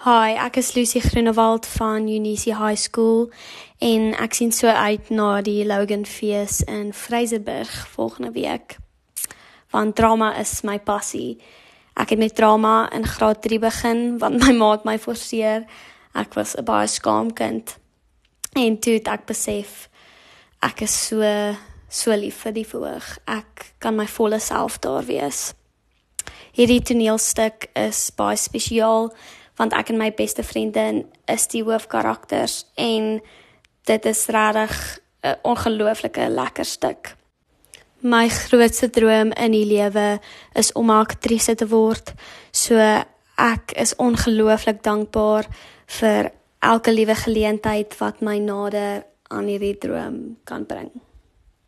Hi, ek is Lucy Groenewald van Unisie High School en ek sien so uit na die Logan Fees in Vryseburg volgende week. Want drama is my passie. Ek het met drama in graad 3 begin want my ma het my forceer. Ek was 'n baie skaam kind. En toe het ek besef ek is so so lief vir die verhoog. Ek kan my volle self daar wees. Hierdie toneelstuk is baie spesiaal want ek en my beste vriendin is die hoofkarakters en dit is regtig 'n ongelooflike lekker stuk. My grootste droom in die lewe is om 'n aktrise te word. So ek is ongelooflik dankbaar vir elke liewe geleentheid wat my nader aan hierdie droom kan bring.